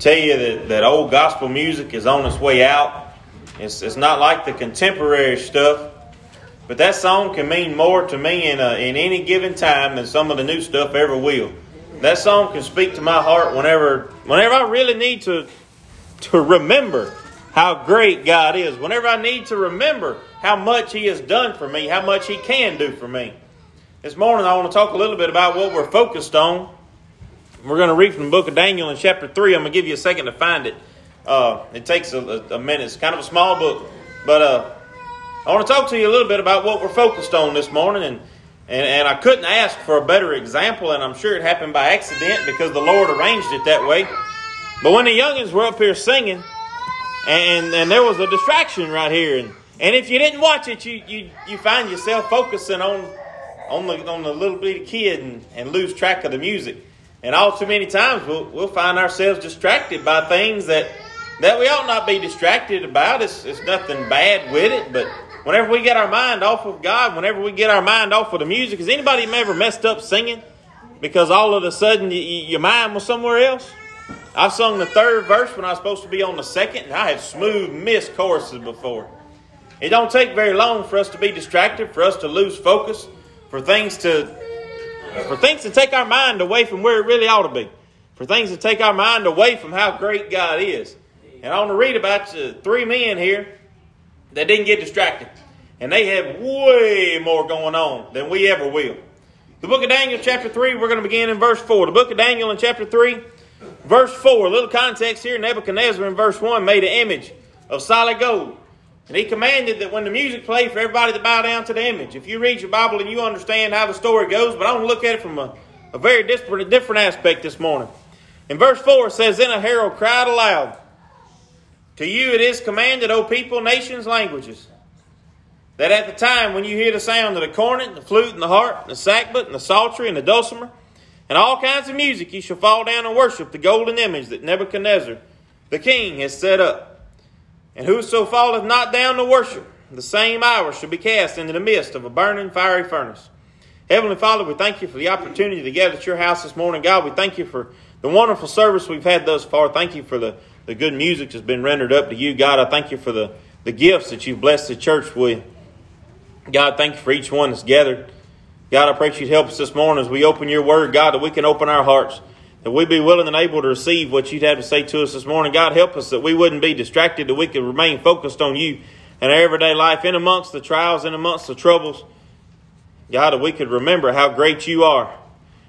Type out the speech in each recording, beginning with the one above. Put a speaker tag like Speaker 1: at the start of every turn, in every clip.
Speaker 1: tell you that, that old gospel music is on its way out. It's, it's not like the contemporary stuff. But that song can mean more to me in, a, in any given time than some of the new stuff ever will. That song can speak to my heart whenever, whenever I really need to, to remember how great God is. Whenever I need to remember how much He has done for me, how much He can do for me. This morning, I want to talk a little bit about what we're focused on. We're going to read from the book of Daniel in chapter 3. I'm going to give you a second to find it. Uh, it takes a, a, minute. It's kind of a small book. But uh, I want to talk to you a little bit about what we're focused on this morning. And, and, and I couldn't ask for a better example, and I'm sure it happened by accident because the Lord arranged it that way. But when the youngins were up here singing, and, and there was a distraction right here, and, and if you didn't watch it, you, you, you find yourself focusing on on the on the little bitty kid and, and lose track of the music. And all too many times we'll, we'll find ourselves distracted by things that, that we ought not be distracted about. It's, it's nothing bad with it, but whenever we get our mind off of God, whenever we get our mind off of the music, has anybody ever messed up singing because all of a sudden you, your mind was somewhere else? I've sung the third verse when I was supposed to be on the second, and I had smooth missed choruses before. It don't take very long for us to be distracted, for us to lose focus, for things to for things to take our mind away from where it really ought to be, for things to take our mind away from how great God is. And I want to read about uh, three men here that didn't get distracted, and they have way more going on than we ever will. The book of Daniel, chapter 3, we're going to begin in verse 4. The book of Daniel in chapter 3, verse 4. A little context here Nebuchadnezzar in verse 1 made an image of solid gold and he commanded that when the music played, for everybody to bow down to the image. If you read your Bible and you understand how the story goes, but I want to look at it from a, a very different, different aspect this morning. In verse 4, it says, Then a herald cried aloud, To you it is commanded, O people, nations, languages, that at the time when you hear the sound of the cornet, and the flute, and the harp, and the sackbut, and the psaltery, and the dulcimer, and all kinds of music, you shall fall down and worship the golden image that Nebuchadnezzar, the king, has set up. And whoso falleth not down to worship, the same hour shall be cast into the midst of a burning fiery furnace. Heavenly Father, we thank you for the opportunity to gather at your house this morning. God, we thank you for the wonderful service we've had thus far. Thank you for the, the good music that's been rendered up to you. God, I thank you for the, the gifts that you've blessed the church with. God, thank you for each one that's gathered. God, I pray you'd help us this morning as we open your word, God, that we can open our hearts that we be willing and able to receive what you'd have to say to us this morning. God, help us that we wouldn't be distracted, that we could remain focused on you in our everyday life, in amongst the trials, in amongst the troubles. God, that we could remember how great you are.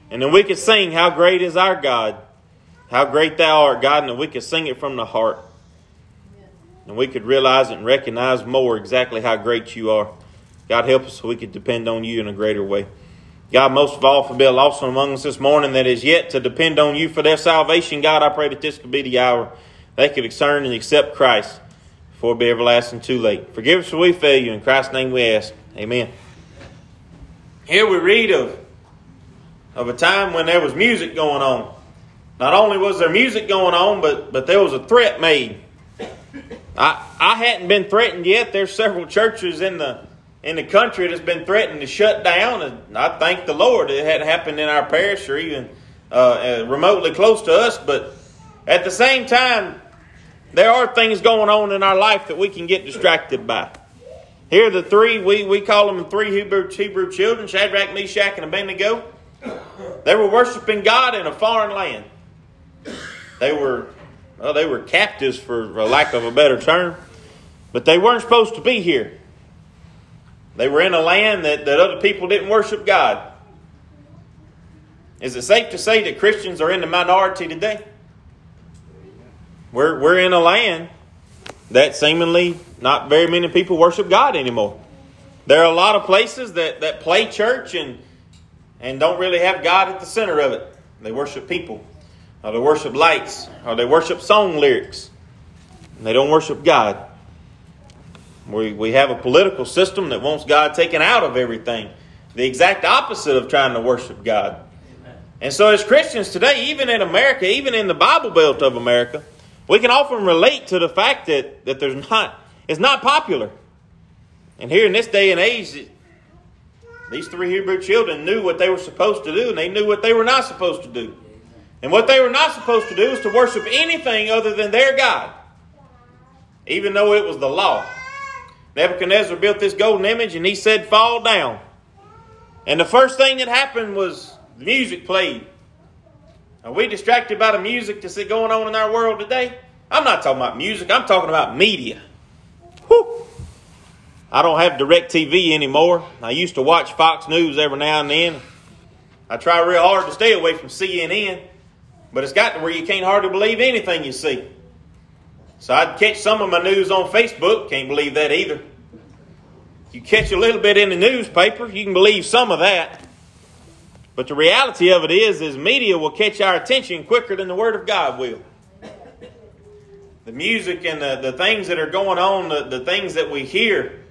Speaker 1: And then we could sing, How great is our God! How great thou art, God, and that we could sing it from the heart. And we could realize and recognize more exactly how great you are. God, help us so we could depend on you in a greater way. God, most of all, for a lost among us this morning that is yet to depend on you for their salvation, God, I pray that this could be the hour they could discern and accept Christ before it be everlasting too late. Forgive us for we fail you. In Christ's name we ask. Amen. Here we read of, of a time when there was music going on. Not only was there music going on, but, but there was a threat made. I, I hadn't been threatened yet. There's several churches in the in the country that's been threatened to shut down. And I thank the Lord it hadn't happened in our parish or even uh, uh, remotely close to us. But at the same time, there are things going on in our life that we can get distracted by. Here are the three, we, we call them the three Hebrew, Hebrew children Shadrach, Meshach, and Abednego. They were worshiping God in a foreign land. They were, well, they were captives, for lack of a better term, but they weren't supposed to be here. They were in a land that, that other people didn't worship God. Is it safe to say that Christians are in the minority today? We're, we're in a land that seemingly not very many people worship God anymore. There are a lot of places that, that play church and, and don't really have God at the center of it. They worship people, or they worship lights, or they worship song lyrics. They don't worship God. We, we have a political system that wants God taken out of everything. The exact opposite of trying to worship God. And so, as Christians today, even in America, even in the Bible Belt of America, we can often relate to the fact that, that there's not, it's not popular. And here in this day and age, these three Hebrew children knew what they were supposed to do, and they knew what they were not supposed to do. And what they were not supposed to do is to worship anything other than their God, even though it was the law. Nebuchadnezzar built this golden image and he said, Fall down. And the first thing that happened was the music played. Are we distracted by the music that's going on in our world today? I'm not talking about music, I'm talking about media. Whew. I don't have DirecTV anymore. I used to watch Fox News every now and then. I try real hard to stay away from CNN, but it's got to where you can't hardly believe anything you see. So I'd catch some of my news on Facebook. Can't believe that either. You catch a little bit in the newspaper, you can believe some of that. But the reality of it is, is media will catch our attention quicker than the Word of God will. The music and the, the things that are going on, the, the things that we hear,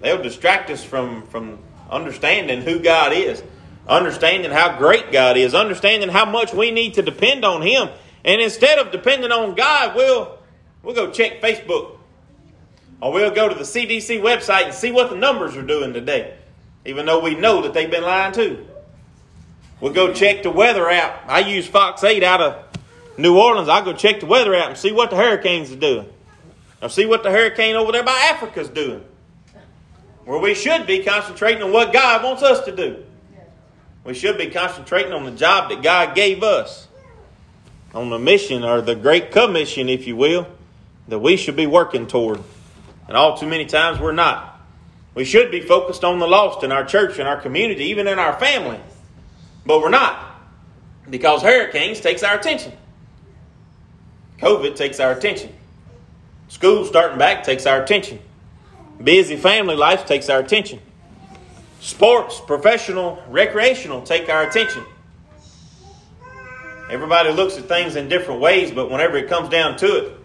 Speaker 1: they'll distract us from, from understanding who God is, understanding how great God is, understanding how much we need to depend on Him. And instead of depending on God, we'll, we'll go check Facebook or we'll go to the CDC website and see what the numbers are doing today, even though we know that they've been lying too. We'll go check the weather app. I use Fox 8 out of New Orleans. I'll go check the weather app and see what the hurricanes are doing. Or see what the hurricane over there by Africa's doing. Where we should be concentrating on what God wants us to do. We should be concentrating on the job that God gave us. On the mission, or the Great Commission, if you will, that we should be working toward. And all too many times we're not. We should be focused on the lost in our church, in our community, even in our family. But we're not. Because hurricanes takes our attention. COVID takes our attention. School starting back takes our attention. Busy family life takes our attention. Sports, professional, recreational take our attention. Everybody looks at things in different ways, but whenever it comes down to it,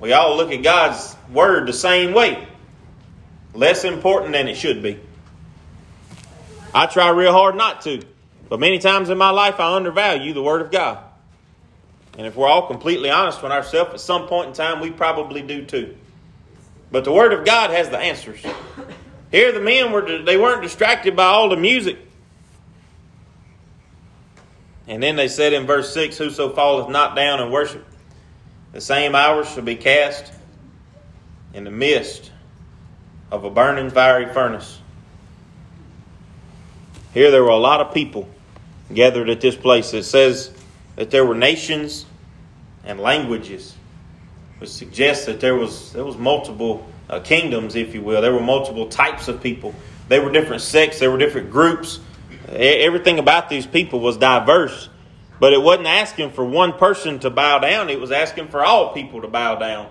Speaker 1: we all look at God's Word the same way. Less important than it should be. I try real hard not to, but many times in my life I undervalue the Word of God. And if we're all completely honest with ourselves, at some point in time we probably do too. But the Word of God has the answers. Here the men were they weren't distracted by all the music. And then they said in verse 6, Whoso falleth not down and worship the same hours shall be cast in the midst of a burning fiery furnace. Here there were a lot of people gathered at this place. It says that there were nations and languages, which suggests that there was there was multiple uh, kingdoms, if you will. There were multiple types of people. They were different sects. There were different groups. Everything about these people was diverse. But it wasn't asking for one person to bow down, it was asking for all people to bow down.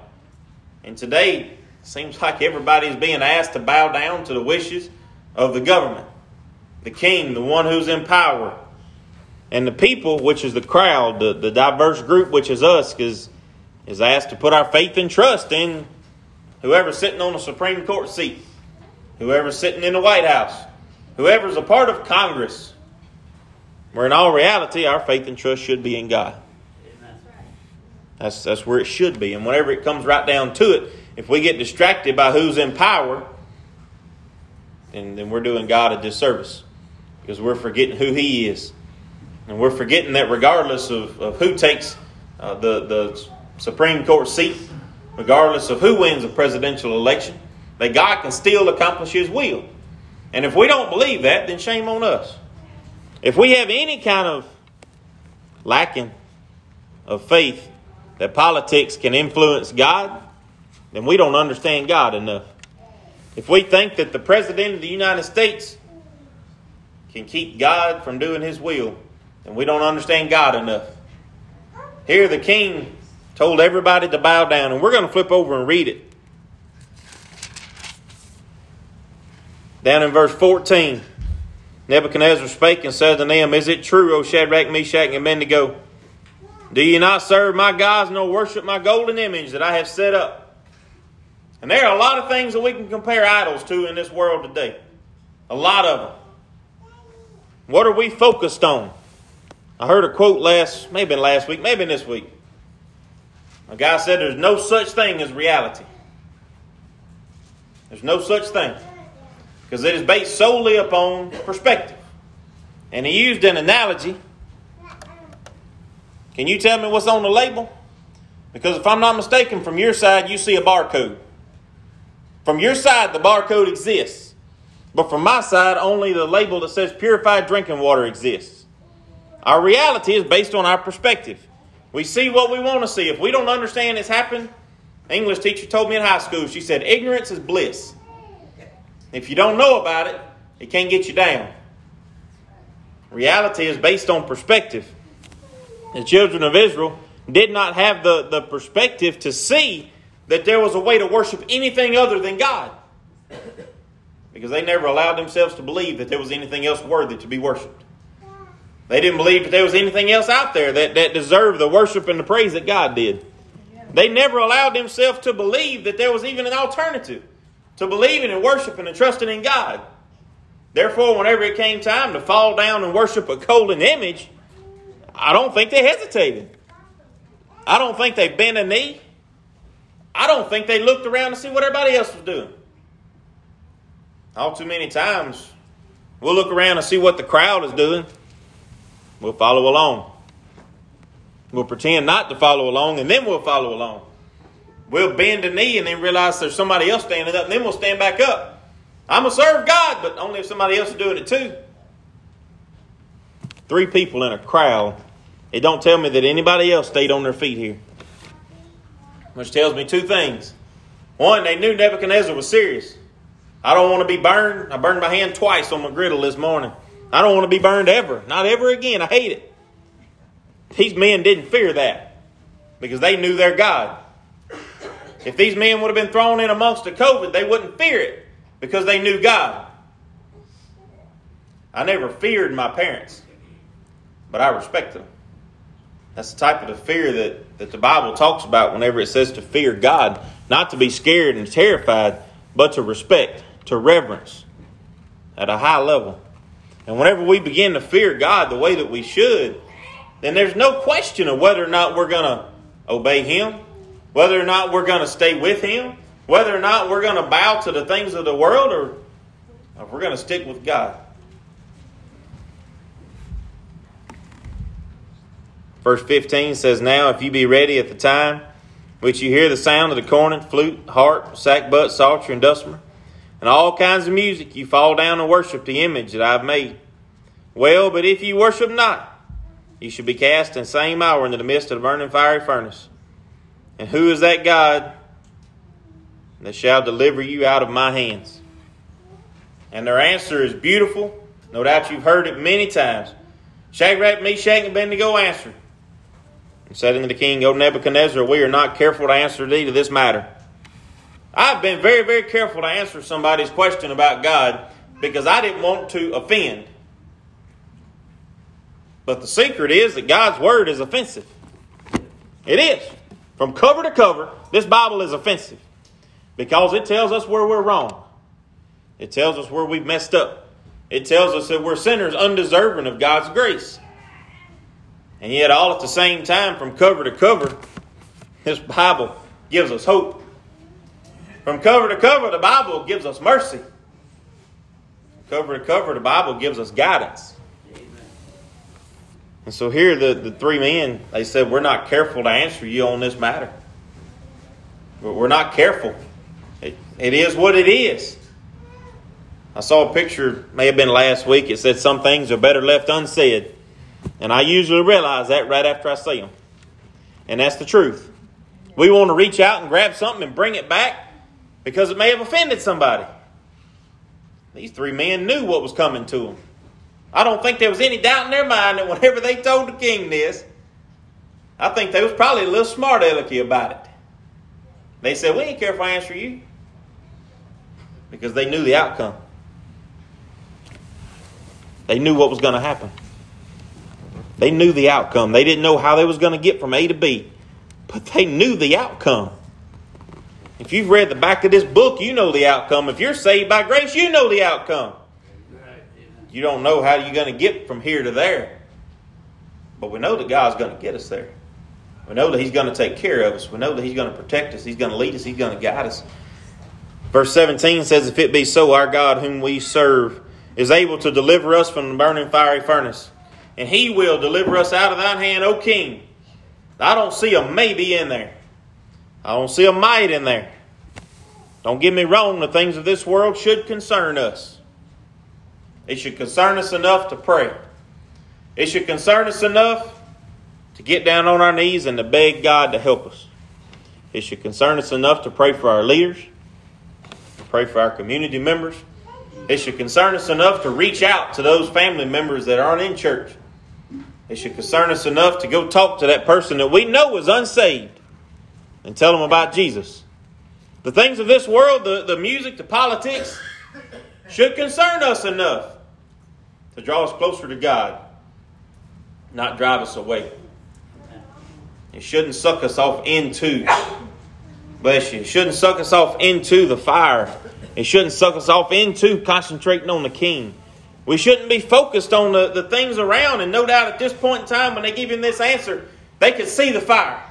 Speaker 1: And today, it seems like everybody's being asked to bow down to the wishes of the government, the king, the one who's in power. And the people, which is the crowd, the, the diverse group, which is us, is, is asked to put our faith and trust in whoever's sitting on the Supreme Court seat, whoever's sitting in the White House, whoever's a part of Congress, where in all reality, our faith and trust should be in God. That's, that's where it should be. And whenever it comes right down to it, if we get distracted by who's in power, then, then we're doing God a disservice because we're forgetting who He is. And we're forgetting that regardless of, of who takes uh, the, the Supreme Court seat, regardless of who wins a presidential election, that God can still accomplish His will. And if we don't believe that, then shame on us. If we have any kind of lacking of faith that politics can influence God, then we don't understand God enough. If we think that the President of the United States can keep God from doing His will, then we don't understand God enough. Here, the king told everybody to bow down, and we're going to flip over and read it. Down in verse 14. Nebuchadnezzar spake and said to them, Is it true, O Shadrach, Meshach, and Abednego? Do ye not serve my gods nor worship my golden image that I have set up? And there are a lot of things that we can compare idols to in this world today. A lot of them. What are we focused on? I heard a quote last, maybe last week, maybe this week. A guy said there's no such thing as reality. There's no such thing because it is based solely upon perspective. And he used an analogy Can you tell me what's on the label? Because if I'm not mistaken, from your side, you see a barcode. From your side, the barcode exists. But from my side, only the label that says purified drinking water exists. Our reality is based on our perspective. We see what we want to see. If we don't understand it's happened, English teacher told me in high school, she said, ignorance is bliss. If you don't know about it, it can't get you down. Reality is based on perspective. The children of Israel did not have the, the perspective to see that there was a way to worship anything other than God. Because they never allowed themselves to believe that there was anything else worthy to be worshiped. They didn't believe that there was anything else out there that, that deserved the worship and the praise that God did. They never allowed themselves to believe that there was even an alternative to believing and worshiping and trusting in God. Therefore, whenever it came time to fall down and worship a golden image, I don't think they hesitated. I don't think they bent a knee. I don't think they looked around to see what everybody else was doing. All too many times, we'll look around and see what the crowd is doing. We'll follow along. We'll pretend not to follow along, and then we'll follow along. We'll bend a knee and then realize there's somebody else standing up, and then we'll stand back up. I'm going to serve God, but only if somebody else is doing it too. Three people in a crowd. It don't tell me that anybody else stayed on their feet here. Which tells me two things. One, they knew Nebuchadnezzar was serious. I don't want to be burned. I burned my hand twice on my griddle this morning. I don't want to be burned ever. Not ever again. I hate it. These men didn't fear that because they knew their God. If these men would have been thrown in amongst the COVID, they wouldn't fear it because they knew God. I never feared my parents, but I respected them. That's the type of the fear that, that the Bible talks about whenever it says to fear God. Not to be scared and terrified, but to respect, to reverence at a high level. And whenever we begin to fear God the way that we should, then there's no question of whether or not we're going to obey Him, whether or not we're going to stay with Him, whether or not we're going to bow to the things of the world, or if we're going to stick with God. Verse 15 says, Now if you be ready at the time which you hear the sound of the cornet, flute, harp, sackbut, psaltery, and dulcimer, and all kinds of music, you fall down and worship the image that I have made. Well, but if you worship not, you shall be cast in the same hour into the midst of the burning fiery furnace. And who is that God that shall deliver you out of my hands? And their answer is beautiful. No doubt you've heard it many times. Shadrach, Meshach, and Abednego answered. And said unto the king, O Nebuchadnezzar, we are not careful to answer thee to this matter. I've been very, very careful to answer somebody's question about God because I didn't want to offend. But the secret is that God's word is offensive. It is. From cover to cover, this Bible is offensive because it tells us where we're wrong. It tells us where we've messed up. It tells us that we're sinners undeserving of God's grace. And yet, all at the same time, from cover to cover, this Bible gives us hope. From cover to cover, the Bible gives us mercy. From cover to cover, the Bible gives us guidance. And so here, the, the three men, they said, We're not careful to answer you on this matter. But we're not careful. It, it is what it is. I saw a picture, may have been last week, it said some things are better left unsaid. And I usually realize that right after I see them. And that's the truth. We want to reach out and grab something and bring it back because it may have offended somebody. These three men knew what was coming to them. I don't think there was any doubt in their mind that whenever they told the king this, I think they was probably a little smart alecky about it. They said, We ain't care if I answer you. Because they knew the outcome. They knew what was going to happen. They knew the outcome. They didn't know how they was going to get from A to B, but they knew the outcome. If you've read the back of this book, you know the outcome. If you're saved by grace, you know the outcome. You don't know how you're going to get from here to there. But we know that God's going to get us there. We know that He's going to take care of us. We know that He's going to protect us. He's going to lead us. He's going to guide us. Verse 17 says, If it be so, our God, whom we serve, is able to deliver us from the burning fiery furnace, and He will deliver us out of thine hand, O King. I don't see a maybe in there. I don't see a might in there. Don't get me wrong, the things of this world should concern us. It should concern us enough to pray. It should concern us enough to get down on our knees and to beg God to help us. It should concern us enough to pray for our leaders, to pray for our community members. It should concern us enough to reach out to those family members that aren't in church. It should concern us enough to go talk to that person that we know is unsaved and tell them about Jesus. The things of this world, the, the music, the politics, should concern us enough to draw us closer to God, not drive us away. It shouldn't suck us off into, bless you, it shouldn't suck us off into the fire. It shouldn't suck us off into concentrating on the King. We shouldn't be focused on the, the things around. And no doubt at this point in time, when they give him this answer, they could see the fire.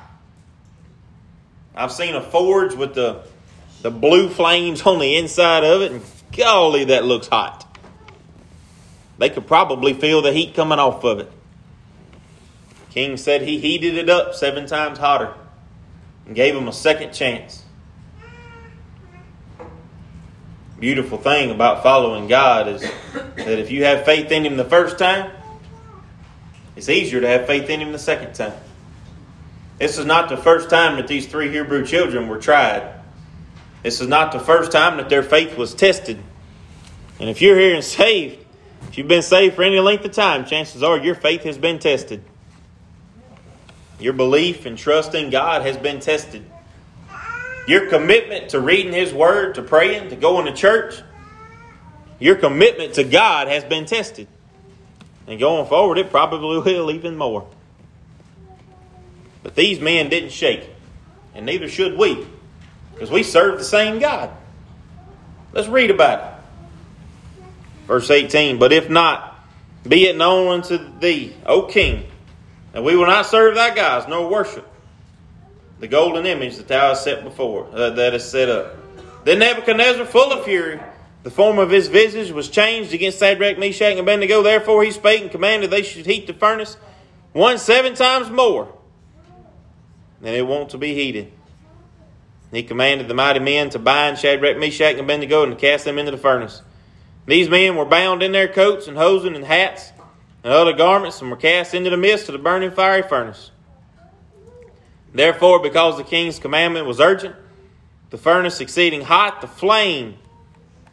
Speaker 1: I've seen a forge with the, the blue flames on the inside of it, and golly, that looks hot. They could probably feel the heat coming off of it. King said he heated it up seven times hotter and gave him a second chance. Beautiful thing about following God is that if you have faith in Him the first time, it's easier to have faith in Him the second time. This is not the first time that these three Hebrew children were tried. This is not the first time that their faith was tested. And if you're here and saved, if you've been saved for any length of time, chances are your faith has been tested. Your belief and trust in God has been tested. Your commitment to reading His Word, to praying, to going to church, your commitment to God has been tested. And going forward, it probably will even more. But these men didn't shake, and neither should we, because we serve the same God. Let's read about it. Verse 18 But if not, be it known unto thee, O king, that we will not serve thy gods, nor worship the golden image that thou hast set before, uh, that is set up. Then Nebuchadnezzar, full of fury, the form of his visage was changed against Shadrach, Meshach, and Abednego. Therefore he spake and commanded they should heat the furnace one seven times more than it wont to be heated. He commanded the mighty men to bind Shadrach, Meshach, and Abednego and to cast them into the furnace. These men were bound in their coats and hosen and hats and other garments, and were cast into the midst of the burning fiery furnace. Therefore, because the king's commandment was urgent, the furnace exceeding hot, the flame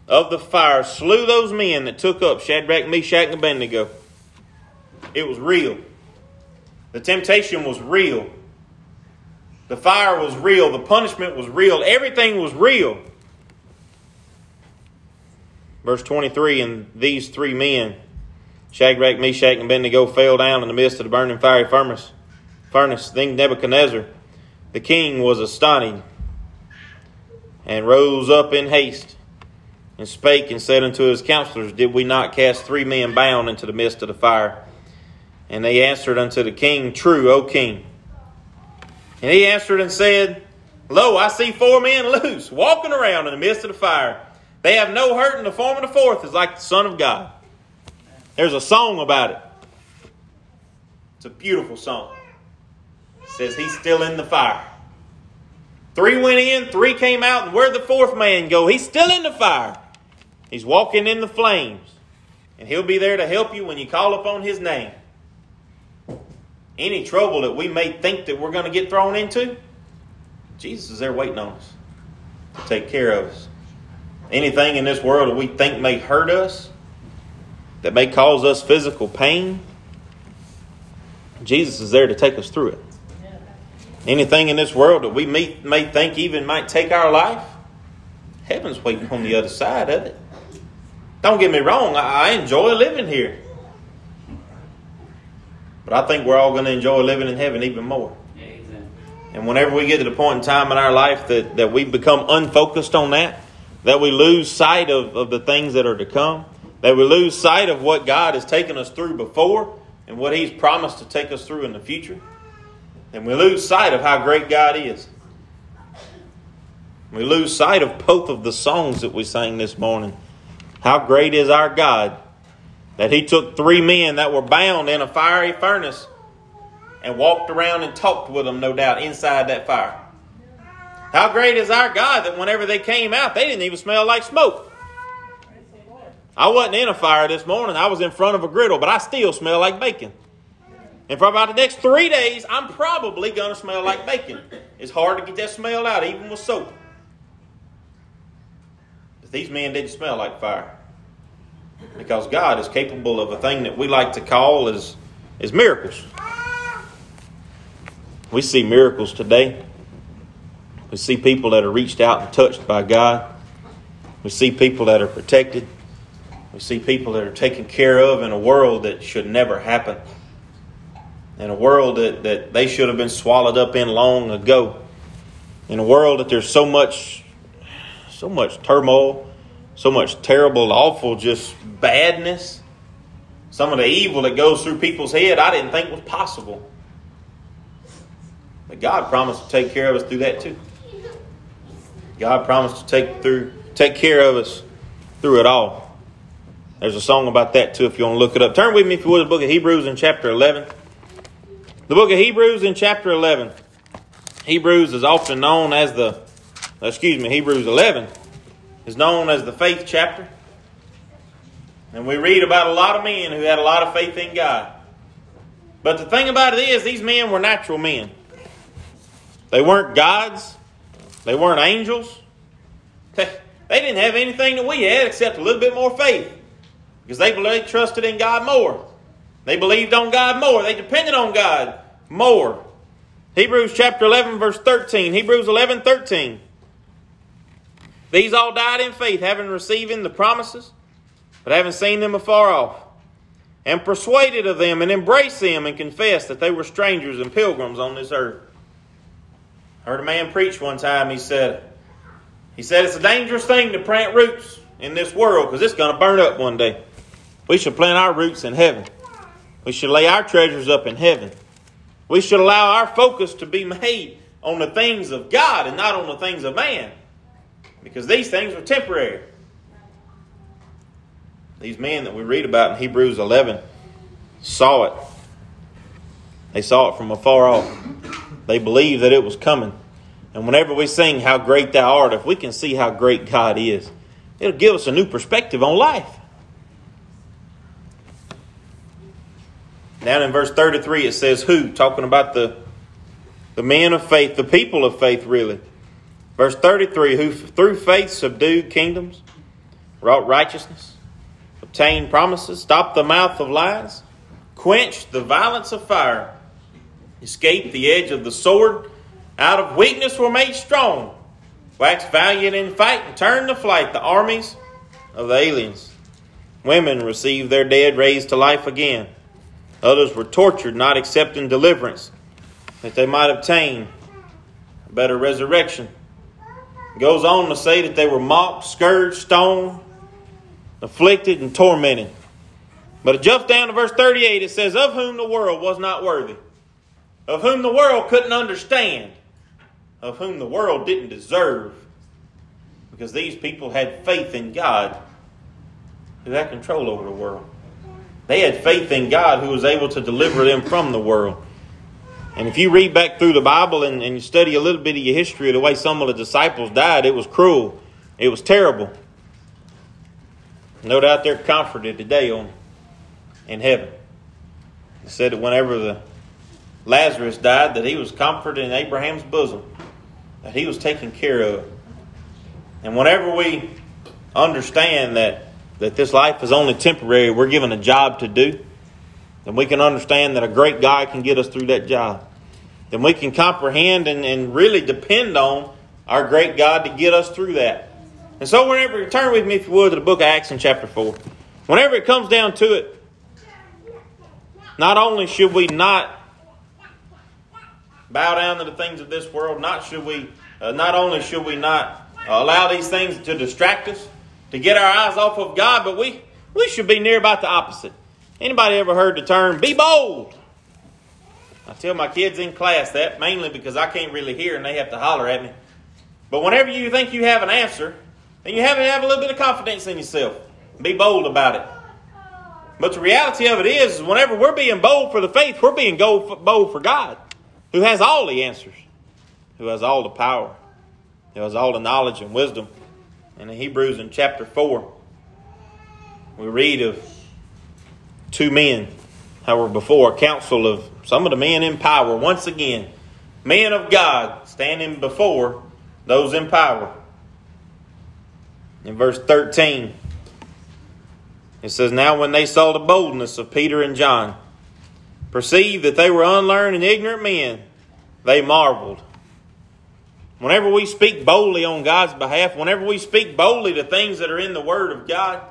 Speaker 1: of the fire slew those men that took up Shadrach, Meshach, and Abednego. It was real. The temptation was real. The fire was real. The punishment was real. Everything was real. Verse 23 And these three men Shadrach, Meshach, and Abednego fell down in the midst of the burning fiery furnace. Furnace. Then Nebuchadnezzar, the king, was astonished, and rose up in haste, and spake and said unto his counselors, Did we not cast three men bound into the midst of the fire? And they answered unto the king, True, O king. And he answered and said, Lo, I see four men loose, walking around in the midst of the fire. They have no hurt, and the form of the fourth is like the Son of God. There's a song about it. It's a beautiful song. It says he's still in the fire. Three went in, three came out, and where'd the fourth man go? He's still in the fire. He's walking in the flames. And he'll be there to help you when you call upon his name. Any trouble that we may think that we're going to get thrown into, Jesus is there waiting on us to take care of us. Anything in this world that we think may hurt us, that may cause us physical pain, Jesus is there to take us through it. Anything in this world that we may, may think even might take our life, heaven's waiting on the other side of it. Don't get me wrong, I, I enjoy living here. But I think we're all going to enjoy living in heaven even more. And whenever we get to the point in time in our life that, that we become unfocused on that, that we lose sight of, of the things that are to come, that we lose sight of what God has taken us through before and what He's promised to take us through in the future. And we lose sight of how great God is. We lose sight of both of the songs that we sang this morning. How great is our God that He took three men that were bound in a fiery furnace and walked around and talked with them, no doubt, inside that fire. How great is our God that whenever they came out, they didn't even smell like smoke. I wasn't in a fire this morning. I was in front of a griddle, but I still smell like bacon. And for about the next three days, I'm probably going to smell like bacon. It's hard to get that smell out, even with soap. But these men didn't smell like fire. Because God is capable of a thing that we like to call as, as miracles. We see miracles today. We see people that are reached out and touched by God. We see people that are protected. We see people that are taken care of in a world that should never happen. In a world that, that they should have been swallowed up in long ago. In a world that there's so much so much turmoil, so much terrible, awful, just badness. Some of the evil that goes through people's head I didn't think was possible. But God promised to take care of us through that too. God promised to take through take care of us through it all. There's a song about that too if you want to look it up. Turn with me if you would the book of Hebrews in chapter 11. The book of Hebrews in chapter 11. Hebrews is often known as the excuse me, Hebrews 11 is known as the faith chapter. And we read about a lot of men who had a lot of faith in God. But the thing about it is, these men were natural men. They weren't gods, they weren't angels. They didn't have anything that we had except a little bit more faith because they, they trusted in God more. They believed on God more. They depended on God more. Hebrews chapter 11, verse 13. Hebrews 11, 13. These all died in faith, having received the promises, but having seen them afar off, and persuaded of them, and embraced them, and confessed that they were strangers and pilgrims on this earth. I heard a man preach one time. He said, he said it's a dangerous thing to plant roots in this world because it's going to burn up one day. We should plant our roots in heaven. We should lay our treasures up in heaven. We should allow our focus to be made on the things of God and not on the things of man because these things are temporary. These men that we read about in Hebrews 11 saw it. They saw it from afar off. They believed that it was coming. And whenever we sing How Great Thou Art, if we can see how great God is, it'll give us a new perspective on life. Down in verse 33, it says, Who? Talking about the, the men of faith, the people of faith, really. Verse 33 Who through faith subdued kingdoms, wrought righteousness, obtained promises, stopped the mouth of lies, quenched the violence of fire, escaped the edge of the sword, out of weakness were made strong, waxed valiant in fight, and turned to flight the armies of the aliens. Women received their dead raised to life again. Others were tortured, not accepting deliverance, that they might obtain a better resurrection goes on to say that they were mocked, scourged, stoned, afflicted, and tormented. But it jumps down to verse 38. It says, Of whom the world was not worthy, of whom the world couldn't understand, of whom the world didn't deserve. Because these people had faith in God who had control over the world. They had faith in God who was able to deliver them from the world. And if you read back through the Bible and, and you study a little bit of your history of the way some of the disciples died, it was cruel. It was terrible. No doubt they're comforted today on in heaven. It said that whenever the Lazarus died, that he was comforted in Abraham's bosom, that he was taken care of. And whenever we understand that that this life is only temporary, we're given a job to do then we can understand that a great God can get us through that job. Then we can comprehend and, and really depend on our great God to get us through that. And so, whenever, you turn with me, if you would, to the book of Acts in chapter 4. Whenever it comes down to it, not only should we not bow down to the things of this world, not should we, uh, not only should we not uh, allow these things to distract us, to get our eyes off of God, but we, we should be near about the opposite. Anybody ever heard the term be bold? I tell my kids in class that mainly because I can't really hear and they have to holler at me. But whenever you think you have an answer, then you have to have a little bit of confidence in yourself. Be bold about it. But the reality of it is, is whenever we're being bold for the faith, we're being bold for God, who has all the answers, who has all the power, who has all the knowledge and wisdom. And in Hebrews in chapter 4, we read of two men that were before a council of some of the men in power. Once again, men of God standing before those in power. In verse 13, it says, Now when they saw the boldness of Peter and John, perceived that they were unlearned and ignorant men, they marveled. Whenever we speak boldly on God's behalf, whenever we speak boldly to things that are in the Word of God,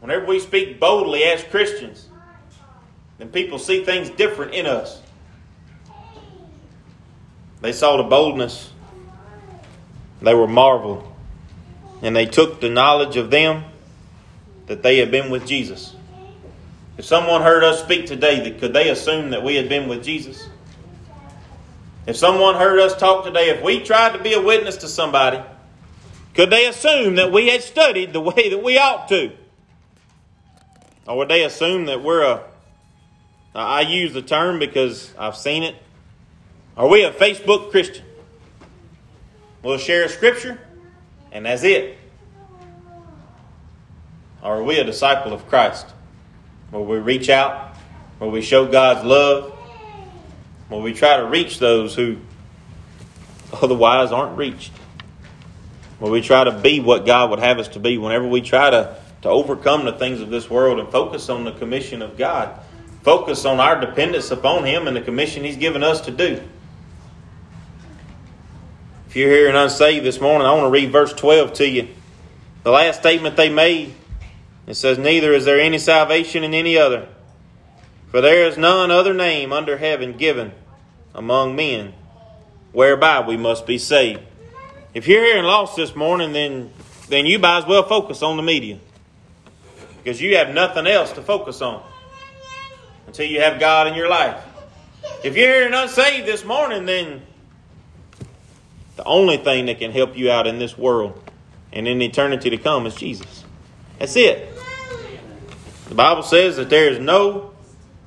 Speaker 1: whenever we speak boldly as Christians, then people see things different in us. They saw the boldness, they were marveled, and they took the knowledge of them that they had been with Jesus. If someone heard us speak today, could they assume that we had been with Jesus? If someone heard us talk today, if we tried to be a witness to somebody, could they assume that we had studied the way that we ought to? Or would they assume that we're a, I use the term because I've seen it, are we a Facebook Christian? We'll share a scripture, and that's it. Or are we a disciple of Christ? Where we reach out, where we show God's love, where we try to reach those who otherwise aren't reached. Where we try to be what God would have us to be whenever we try to, to overcome the things of this world and focus on the commission of God. Focus on our dependence upon Him and the commission He's given us to do. If you're here and unsaved this morning, I want to read verse 12 to you. The last statement they made it says, Neither is there any salvation in any other, for there is none other name under heaven given among men whereby we must be saved. If you're here and lost this morning, then, then you might as well focus on the media. Because you have nothing else to focus on until you have God in your life. If you're here and unsaved this morning, then the only thing that can help you out in this world and in eternity to come is Jesus. That's it. The Bible says that there is no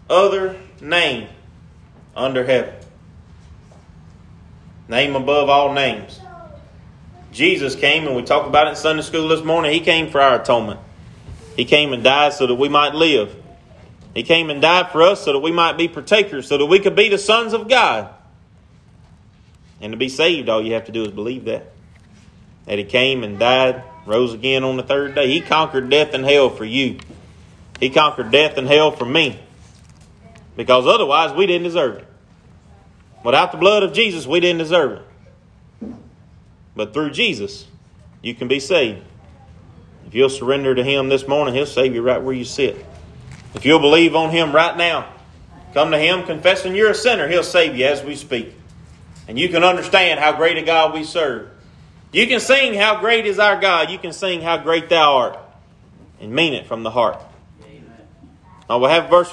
Speaker 1: other name under heaven. Name above all names. Jesus came, and we talked about it in Sunday school this morning. He came for our atonement. He came and died so that we might live. He came and died for us so that we might be partakers, so that we could be the sons of God. And to be saved, all you have to do is believe that. That He came and died, rose again on the third day. He conquered death and hell for you. He conquered death and hell for me. Because otherwise, we didn't deserve it. Without the blood of Jesus, we didn't deserve it. But through Jesus, you can be saved. If you'll surrender to Him this morning, He'll save you right where you sit. If you'll believe on Him right now, come to Him confessing you're a sinner, He'll save you as we speak. And you can understand how great a God we serve. You can sing how great is our God. You can sing how great thou art and mean it from the heart. Now we'll have verse